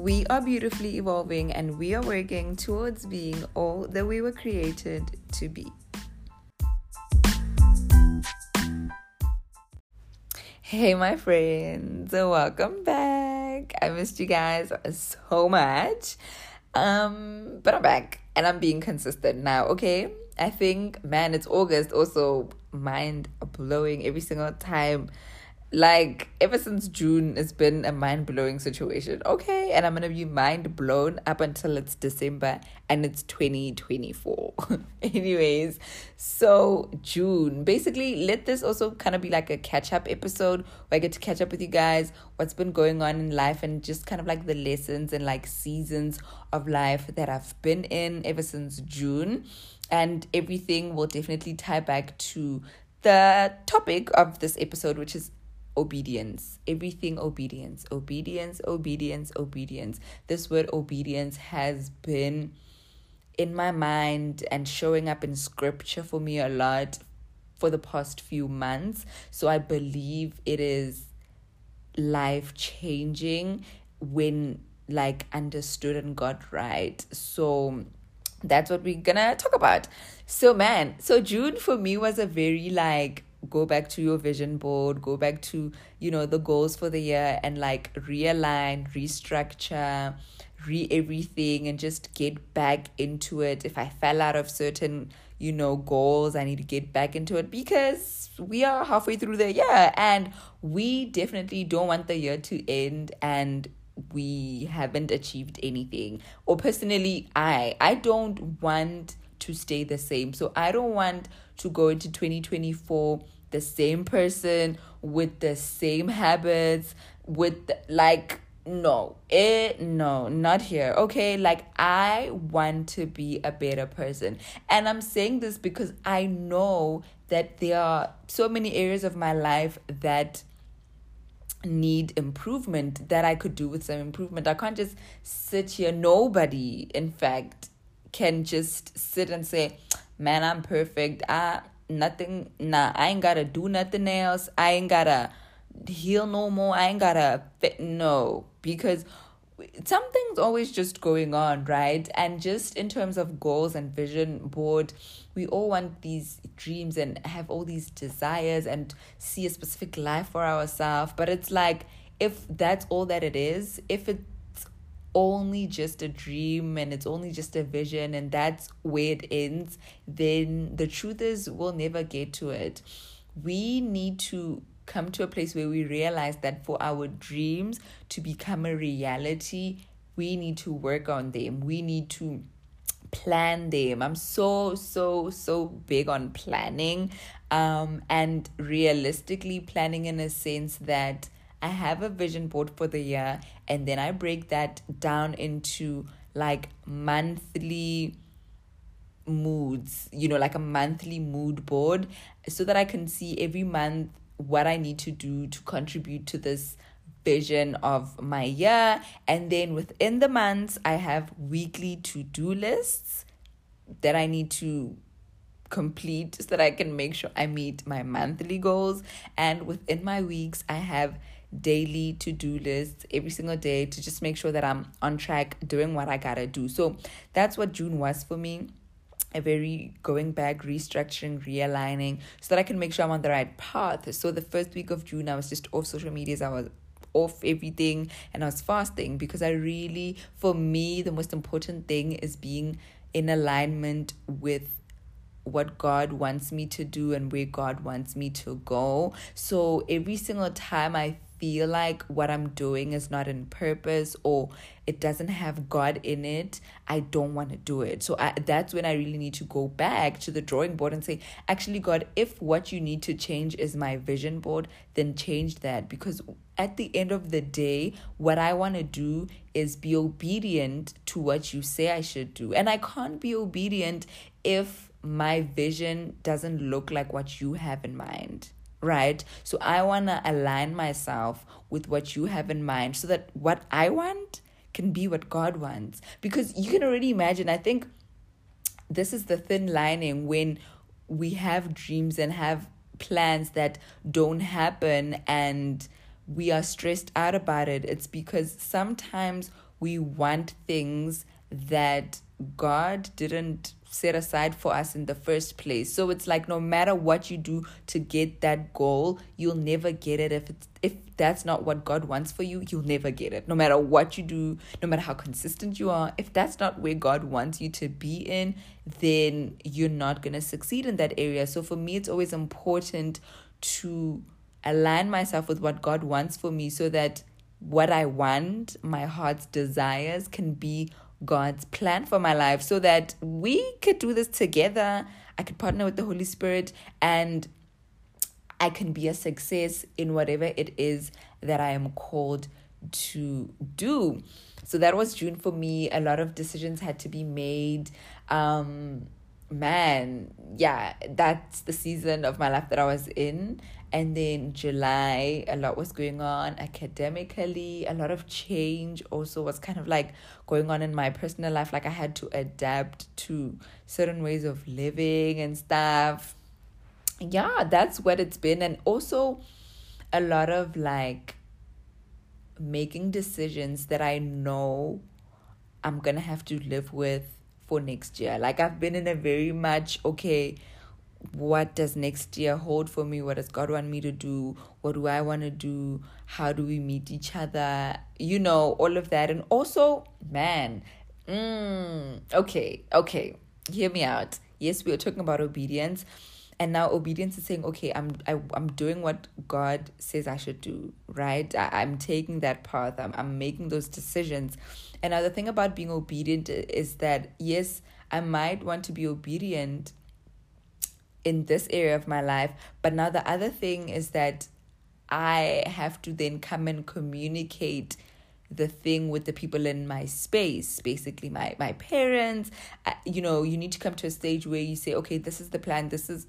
We are beautifully evolving and we are working towards being all that we were created to be. Hey, my friends, welcome back. I missed you guys so much. Um, but I'm back and I'm being consistent now, okay? I think, man, it's August, also mind blowing every single time like ever since June, it's been a mind blowing situation. Okay, and I'm gonna be mind blown up until it's December and it's 2024. Anyways, so June, basically, let this also kind of be like a catch up episode where I get to catch up with you guys, what's been going on in life, and just kind of like the lessons and like seasons of life that I've been in ever since June. And everything will definitely tie back to the topic of this episode, which is obedience. Everything obedience. Obedience, obedience, obedience. This word obedience has been in my mind and showing up in scripture for me a lot for the past few months. So I believe it is life changing when like understood and got right. So that's what we're gonna talk about. So man, so June for me was a very like go back to your vision board, go back to, you know, the goals for the year and like realign, restructure, re everything and just get back into it. If I fell out of certain, you know, goals, I need to get back into it because we are halfway through the year and we definitely don't want the year to end and we haven't achieved anything. Or personally, I I don't want to stay the same. So I don't want to go into 2024 the same person with the same habits with the, like no it no not here. Okay like i want to be a better person. And i'm saying this because i know that there are so many areas of my life that need improvement that i could do with some improvement. I can't just sit here nobody in fact can just sit and say, man, I'm perfect. I nothing nah, I ain't gotta do nothing else. I ain't gotta heal no more. I ain't gotta fit no. Because something's always just going on, right? And just in terms of goals and vision board, we all want these dreams and have all these desires and see a specific life for ourselves. But it's like if that's all that it is, if it only just a dream and it's only just a vision and that's where it ends, then the truth is we'll never get to it. We need to come to a place where we realize that for our dreams to become a reality, we need to work on them. We need to plan them. I'm so so so big on planning um and realistically planning in a sense that I have a vision board for the year and then I break that down into like monthly moods, you know, like a monthly mood board so that I can see every month what I need to do to contribute to this vision of my year. And then within the months, I have weekly to do lists that I need to complete so that I can make sure I meet my monthly goals. And within my weeks, I have daily to do lists every single day to just make sure that I'm on track doing what I gotta do. So that's what June was for me. A very going back, restructuring, realigning, so that I can make sure I'm on the right path. So the first week of June, I was just off social medias. I was off everything and I was fasting because I really, for me, the most important thing is being in alignment with what God wants me to do and where God wants me to go. So every single time I feel like what I'm doing is not in purpose or it doesn't have God in it, I don't want to do it. So I, that's when I really need to go back to the drawing board and say, actually, God, if what you need to change is my vision board, then change that. Because at the end of the day, what I want to do is be obedient to what you say I should do. And I can't be obedient if my vision doesn't look like what you have in mind right? So I want to align myself with what you have in mind so that what I want can be what God wants. Because you can already imagine, I think this is the thin lining when we have dreams and have plans that don't happen and we are stressed out about it. It's because sometimes we want things that God didn't set aside for us in the first place. So it's like no matter what you do to get that goal, you'll never get it if it's if that's not what God wants for you, you'll never get it. No matter what you do, no matter how consistent you are, if that's not where God wants you to be in, then you're not going to succeed in that area. So for me, it's always important to align myself with what God wants for me so that what I want, my heart's desires, can be God's plan for my life so that we could do this together. I could partner with the Holy Spirit and I can be a success in whatever it is that I am called to do. So that was June for me. A lot of decisions had to be made. Um, man, yeah, that's the season of my life that I was in. And then July, a lot was going on academically, a lot of change also was kind of like going on in my personal life. Like I had to adapt to certain ways of living and stuff. Yeah, that's what it's been. And also a lot of like making decisions that I know I'm gonna have to live with for next year. Like I've been in a very much okay what does next year hold for me? What does God want me to do? What do I want to do? How do we meet each other? You know, all of that. And also, man, mm, okay, okay, hear me out. Yes, we are talking about obedience. And now obedience is saying, okay, I'm I, am i am doing what God says I should do, right? I, I'm taking that path. I'm I'm making those decisions. And now the thing about being obedient is that yes, I might want to be obedient in this area of my life. But now the other thing is that I have to then come and communicate the thing with the people in my space basically my my parents you know you need to come to a stage where you say okay this is the plan this is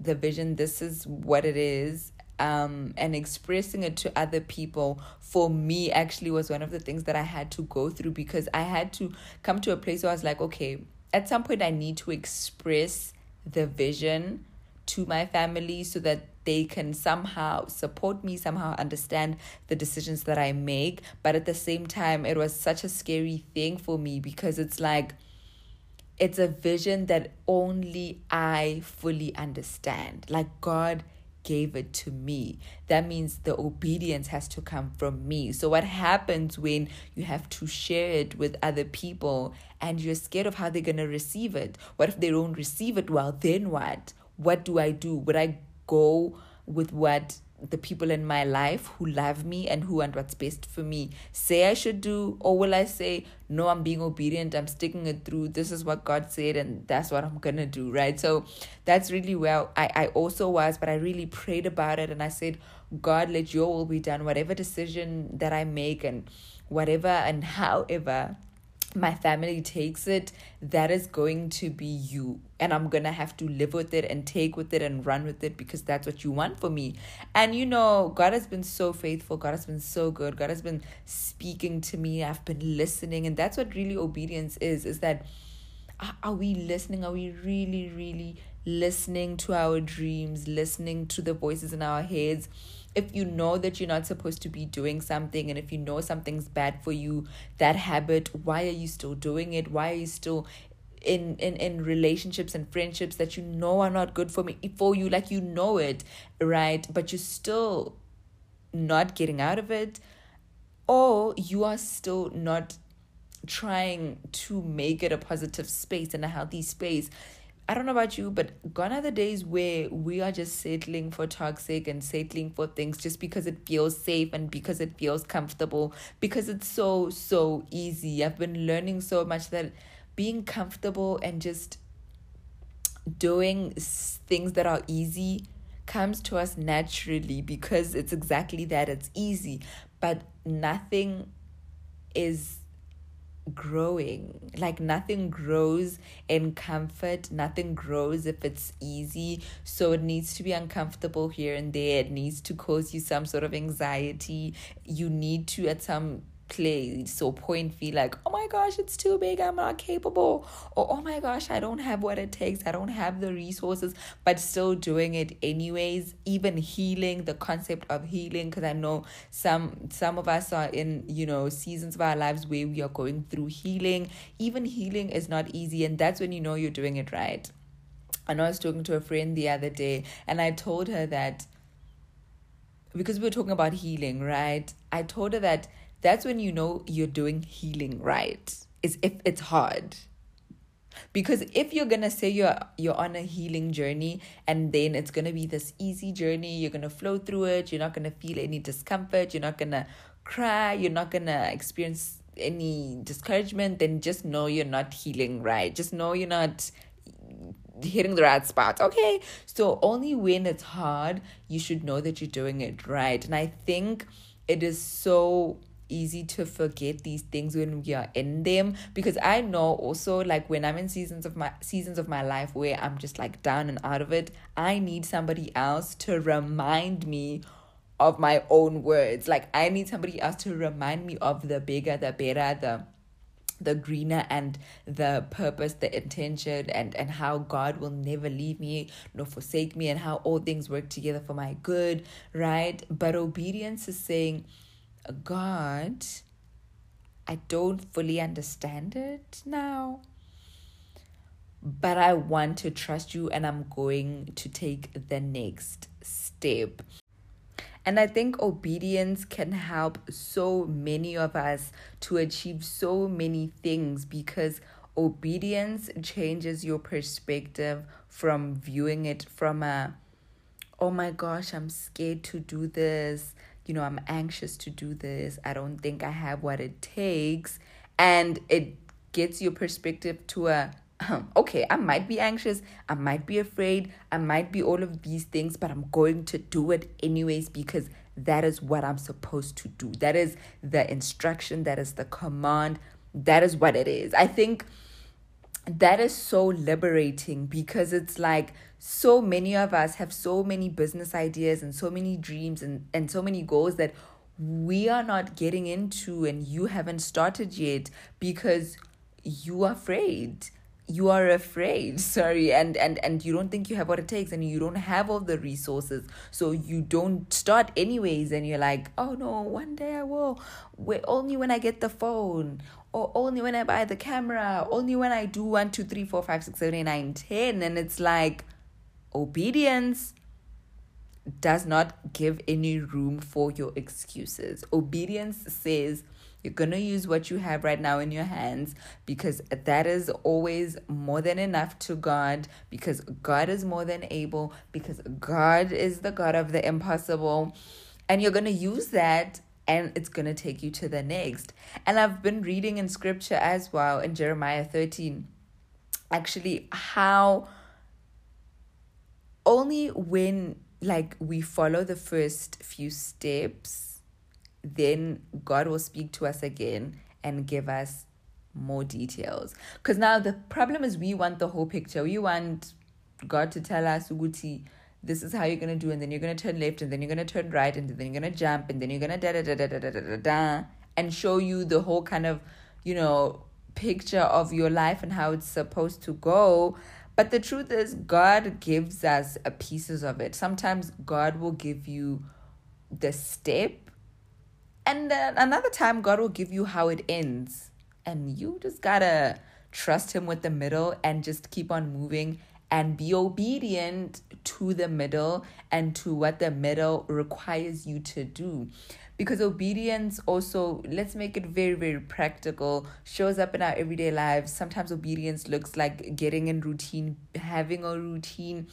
the vision this is what it is um, and expressing it to other people for me actually was one of the things that I had to go through because I had to come to a place where I was like, okay, at some point I need to express the vision to my family so that they can somehow support me, somehow understand the decisions that I make. But at the same time, it was such a scary thing for me because it's like, it's a vision that only I fully understand. Like, God gave it to me. That means the obedience has to come from me. So, what happens when you have to share it with other people and you're scared of how they're going to receive it? What if they don't receive it well? Then what? What do I do? Would I go with what the people in my life who love me and who want what's best for me. Say I should do, or will I say, no, I'm being obedient, I'm sticking it through, this is what God said, and that's what I'm gonna do, right? So that's really well, I, I also was, but I really prayed about it and I said, God, let your will be done, whatever decision that I make and whatever and however my family takes it, that is going to be you. And I'm going to have to live with it and take with it and run with it because that's what you want for me. And you know, God has been so faithful. God has been so good. God has been speaking to me. I've been listening. And that's what really obedience is, is that are we listening? Are we really, really listening to our dreams, listening to the voices in our heads? if you know that you're not supposed to be doing something and if you know something's bad for you that habit why are you still doing it why are you still in in in relationships and friendships that you know are not good for me for you like you know it right but you're still not getting out of it or you are still not trying to make it a positive space and a healthy space I don't know about you, but gone are the days where we are just settling for toxic and settling for things just because it feels safe and because it feels comfortable, because it's so, so easy. I've been learning so much that being comfortable and just doing things that are easy comes to us naturally because it's exactly that it's easy, but nothing is growing. Like nothing grows in comfort, nothing grows if it's easy. So it needs to be uncomfortable here and there. It needs to cause you some sort of anxiety. You need to, at some place or point like, oh my gosh, it's too big, I'm not capable, or oh my gosh, I don't have what it takes, I don't have the resources, but still doing it anyways. Even healing, the concept of healing, because I know some some of us are in you know seasons of our lives where we are going through healing. Even healing is not easy, and that's when you know you're doing it right. I know I was talking to a friend the other day, and I told her that because we were talking about healing, right? I told her that that's when you know you're doing healing right. Is if it's hard. Because if you're gonna say you're you're on a healing journey and then it's gonna be this easy journey, you're gonna flow through it, you're not gonna feel any discomfort, you're not gonna cry, you're not gonna experience any discouragement, then just know you're not healing right. Just know you're not hitting the right spot. Okay. So only when it's hard, you should know that you're doing it right. And I think it is so easy to forget these things when we are in them because I know also like when I'm in seasons of my seasons of my life where I'm just like down and out of it, I need somebody else to remind me of my own words. Like I need somebody else to remind me of the bigger, the better, the the greener and the purpose the intention and and how god will never leave me nor forsake me and how all things work together for my good right but obedience is saying god i don't fully understand it now but i want to trust you and i'm going to take the next step and I think obedience can help so many of us to achieve so many things because obedience changes your perspective from viewing it from a, oh my gosh, I'm scared to do this. You know, I'm anxious to do this. I don't think I have what it takes. And it gets your perspective to a, um, okay, I might be anxious, I might be afraid, I might be all of these things, but I'm going to do it anyways because that is what I'm supposed to do. That is the instruction, that is the command, that is what it is. I think that is so liberating because it's like so many of us have so many business ideas and so many dreams and, and so many goals that we are not getting into and you haven't started yet because you are afraid. You are afraid sorry and and and you don't think you have what it takes and you don't have all the resources. So you don't start anyways and you're like oh no one day i will. Wait, only when i get the phone or only when i buy the camera only when i do one two three four five six seven eight nine ten and it's like obedience does not give any room for your excuses obedience says you're going to use what you have right now in your hands because that is always more than enough to God, because God is more than able, because God is the God of the impossible. And you're going to use that and it's going to take you to the next. And I've been reading in scripture as well in Jeremiah 13, actually, how only when like we follow the first few steps then God will speak to us again and give us more details. Because now the problem is we want the whole picture. We want God to tell us, Uguti, this is how you're going to do, and then you're going to turn left, and then you're going to turn right, and then you're going to jump, and then you're going to da da da da da da da da, and show you the whole kind of, you know, picture of your life and how it's supposed to go. But the truth is, God gives us pieces of it. Sometimes God will give you the step and then another time, God will give you how it ends. And you just gotta trust Him with the middle and just keep on moving and be obedient to the middle and to what the middle requires you to do. Because obedience also, let's make it very, very practical, shows up in our everyday lives. Sometimes obedience looks like getting in routine, having a routine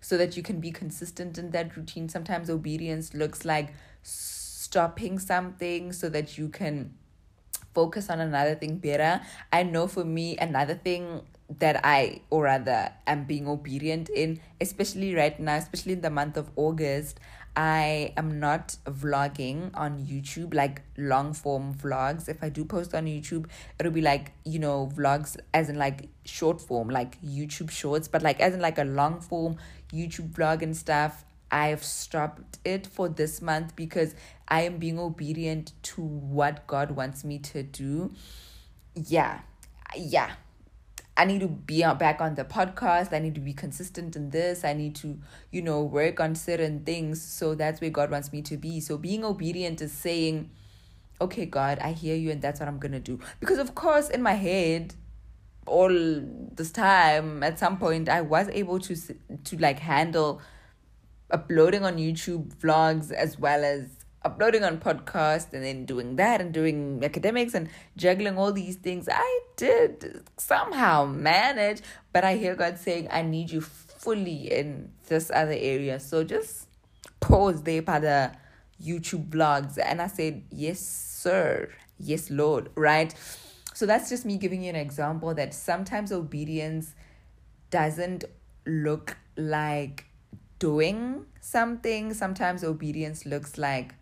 so that you can be consistent in that routine. Sometimes obedience looks like stopping something so that you can focus on another thing better. I know for me, another thing that I, or rather, am being obedient in, especially right now, especially in the month of August, I am not vlogging on YouTube, like long form vlogs. If I do post on YouTube, it'll be like, you know, vlogs as in like short form, like YouTube shorts, but like as in like a long form YouTube vlog and stuff. I've stopped it for this month because I am being obedient to what God wants me to do. Yeah. Yeah. I need to be back on the podcast. I need to be consistent in this. I need to, you know, work on certain things. So that's where God wants me to be. So being obedient is saying, okay, God, I hear you and that's what I'm going to do. Because, of course, in my head, all this time, at some point, I was able to, to like handle uploading on YouTube vlogs as well as uploading on podcast and then doing that and doing academics and juggling all these things. I did somehow manage, but I hear God saying, I need you fully in this other area. So just pause there by the YouTube vlogs. And I said, Yes, sir. Yes, Lord. Right. So that's just me giving you an example that sometimes obedience doesn't look like doing something. Sometimes obedience looks like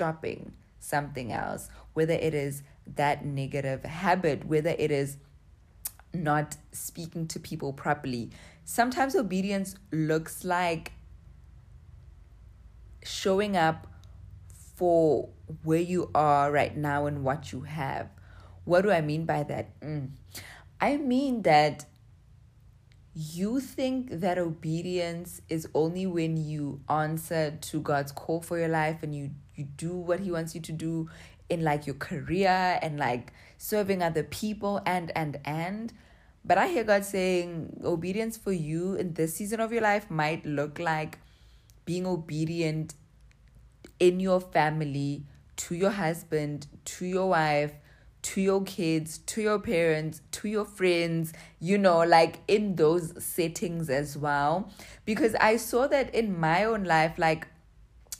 stopping something else, whether it is that negative habit, whether it is not speaking to people properly. Sometimes obedience looks like showing up for where you are right now and what you have. What do I mean by that? Mm. I mean that you think that obedience is only when you answer to God's call for your life and you you do what he wants you to do in like your career and like serving other people and and and but I hear God saying obedience for you in this season of your life might look like being obedient in your family to your husband, to your wife, to your kids, to your parents, to your friends, you know, like in those settings as well. Because I saw that in my own life, like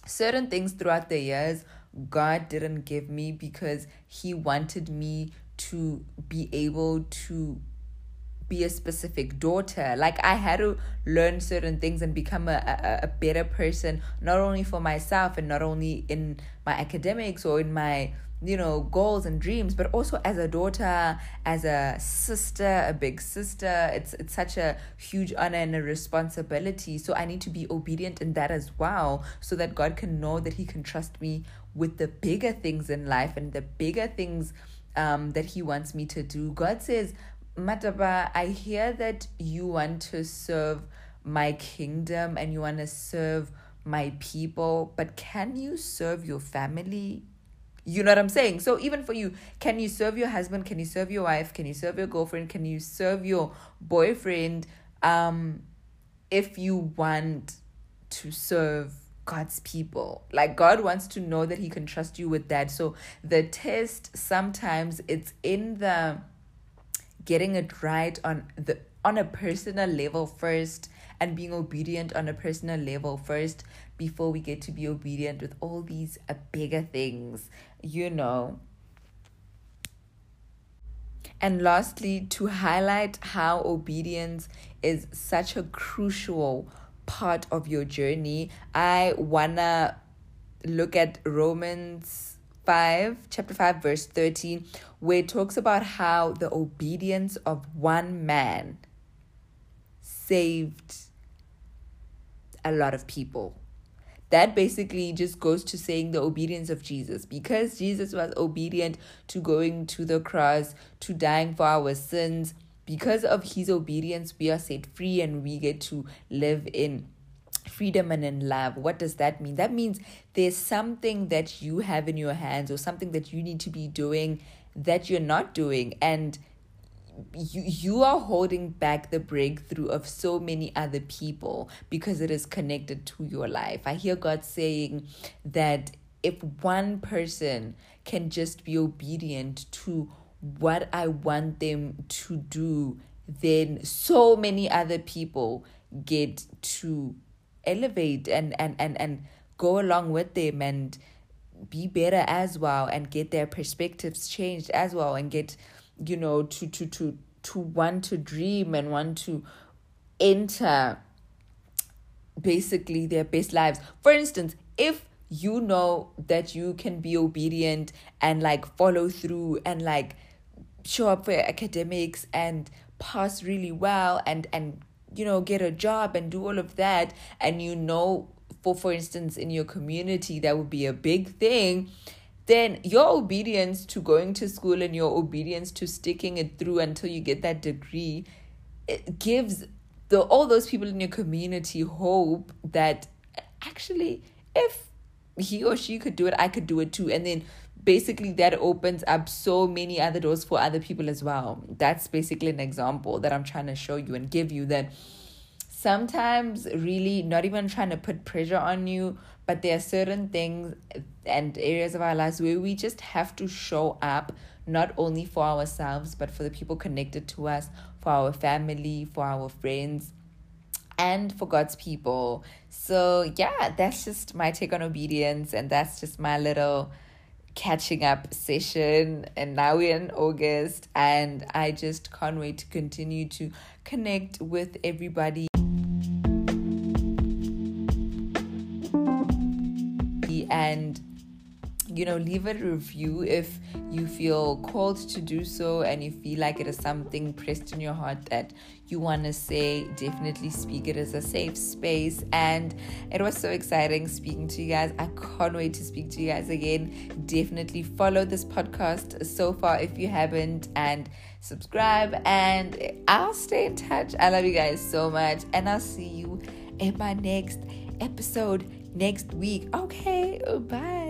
certain things throughout the years, God didn't give me because He wanted me to be able to be a specific daughter. Like I had to learn certain things and become a, a, a better person, not only for myself and not only in my academics or in my you know goals and dreams but also as a daughter as a sister a big sister it's it's such a huge honor and a responsibility. So i need to be obedient in that as well so that god can know that he can trust me with the bigger things in life and the bigger things um that he wants me to do. God says mataba i hear that you want to serve my kingdom and you want to serve my people but can you serve your family you know what I'm saying? So even for you, can you serve your husband? Can you serve your wife? Can you serve your girlfriend? Can you serve your boyfriend? Um, if you want to serve God's people. Like God wants to know that He can trust you with that. So the test sometimes it's in the getting it right on the on a personal level first and being obedient on a personal level first before we get to be obedient with all these uh, bigger things, you know. And lastly, to highlight how obedience is such a crucial part of your journey, I wanna look at Romans 5, chapter 5, verse 13, where it talks about how the obedience of one man saved a lot of people that basically just goes to saying the obedience of Jesus. Because Jesus was obedient to going to the cross, to dying for our sins, because of his obedience, we are set free and we get to live in freedom and in love. What does that mean? That means there's something that you have in your hands or something that you need to be doing that you're not doing. And you you are holding back the breakthrough of so many other people because it is connected to your life. I hear God saying that if one person can just be obedient to what I want them to do, then so many other people get to elevate and and and and go along with them and be better as well and get their perspectives changed as well and get you know to to to to want to dream and want to enter basically their best lives. For instance if you know that you can be obedient and like follow through and like show up for academics and pass really well and and you know get a job and do all of that and you know for for instance in your community that would be a big thing then your obedience to going to school and your obedience to sticking it through until you get that degree it gives the all those people in your community hope that actually if he or she could do it i could do it too. And then basically that opens up so many other doors for other people as well. That's basically an example that i'm trying to show you and give you that sometimes really not even trying to put pressure on you but there are certain things and areas of our lives where we just have to show up not only for ourselves but for the people connected to us for our family for our friends and for God's people. So, yeah, that's just my take on obedience, and that's just my little catching up session. And now we're in August, and I just can't wait to continue to connect with everybody. And you know, leave a review if you feel called to do so and you feel like it is something pressed in your heart that you want to say. Definitely speak it as a safe space. And it was so exciting speaking to you guys. I can't wait to speak to you guys again. Definitely follow this podcast so far if you haven't and subscribe. And I'll stay in touch. I love you guys so much. And I'll see you in my next episode next week. Okay, bye.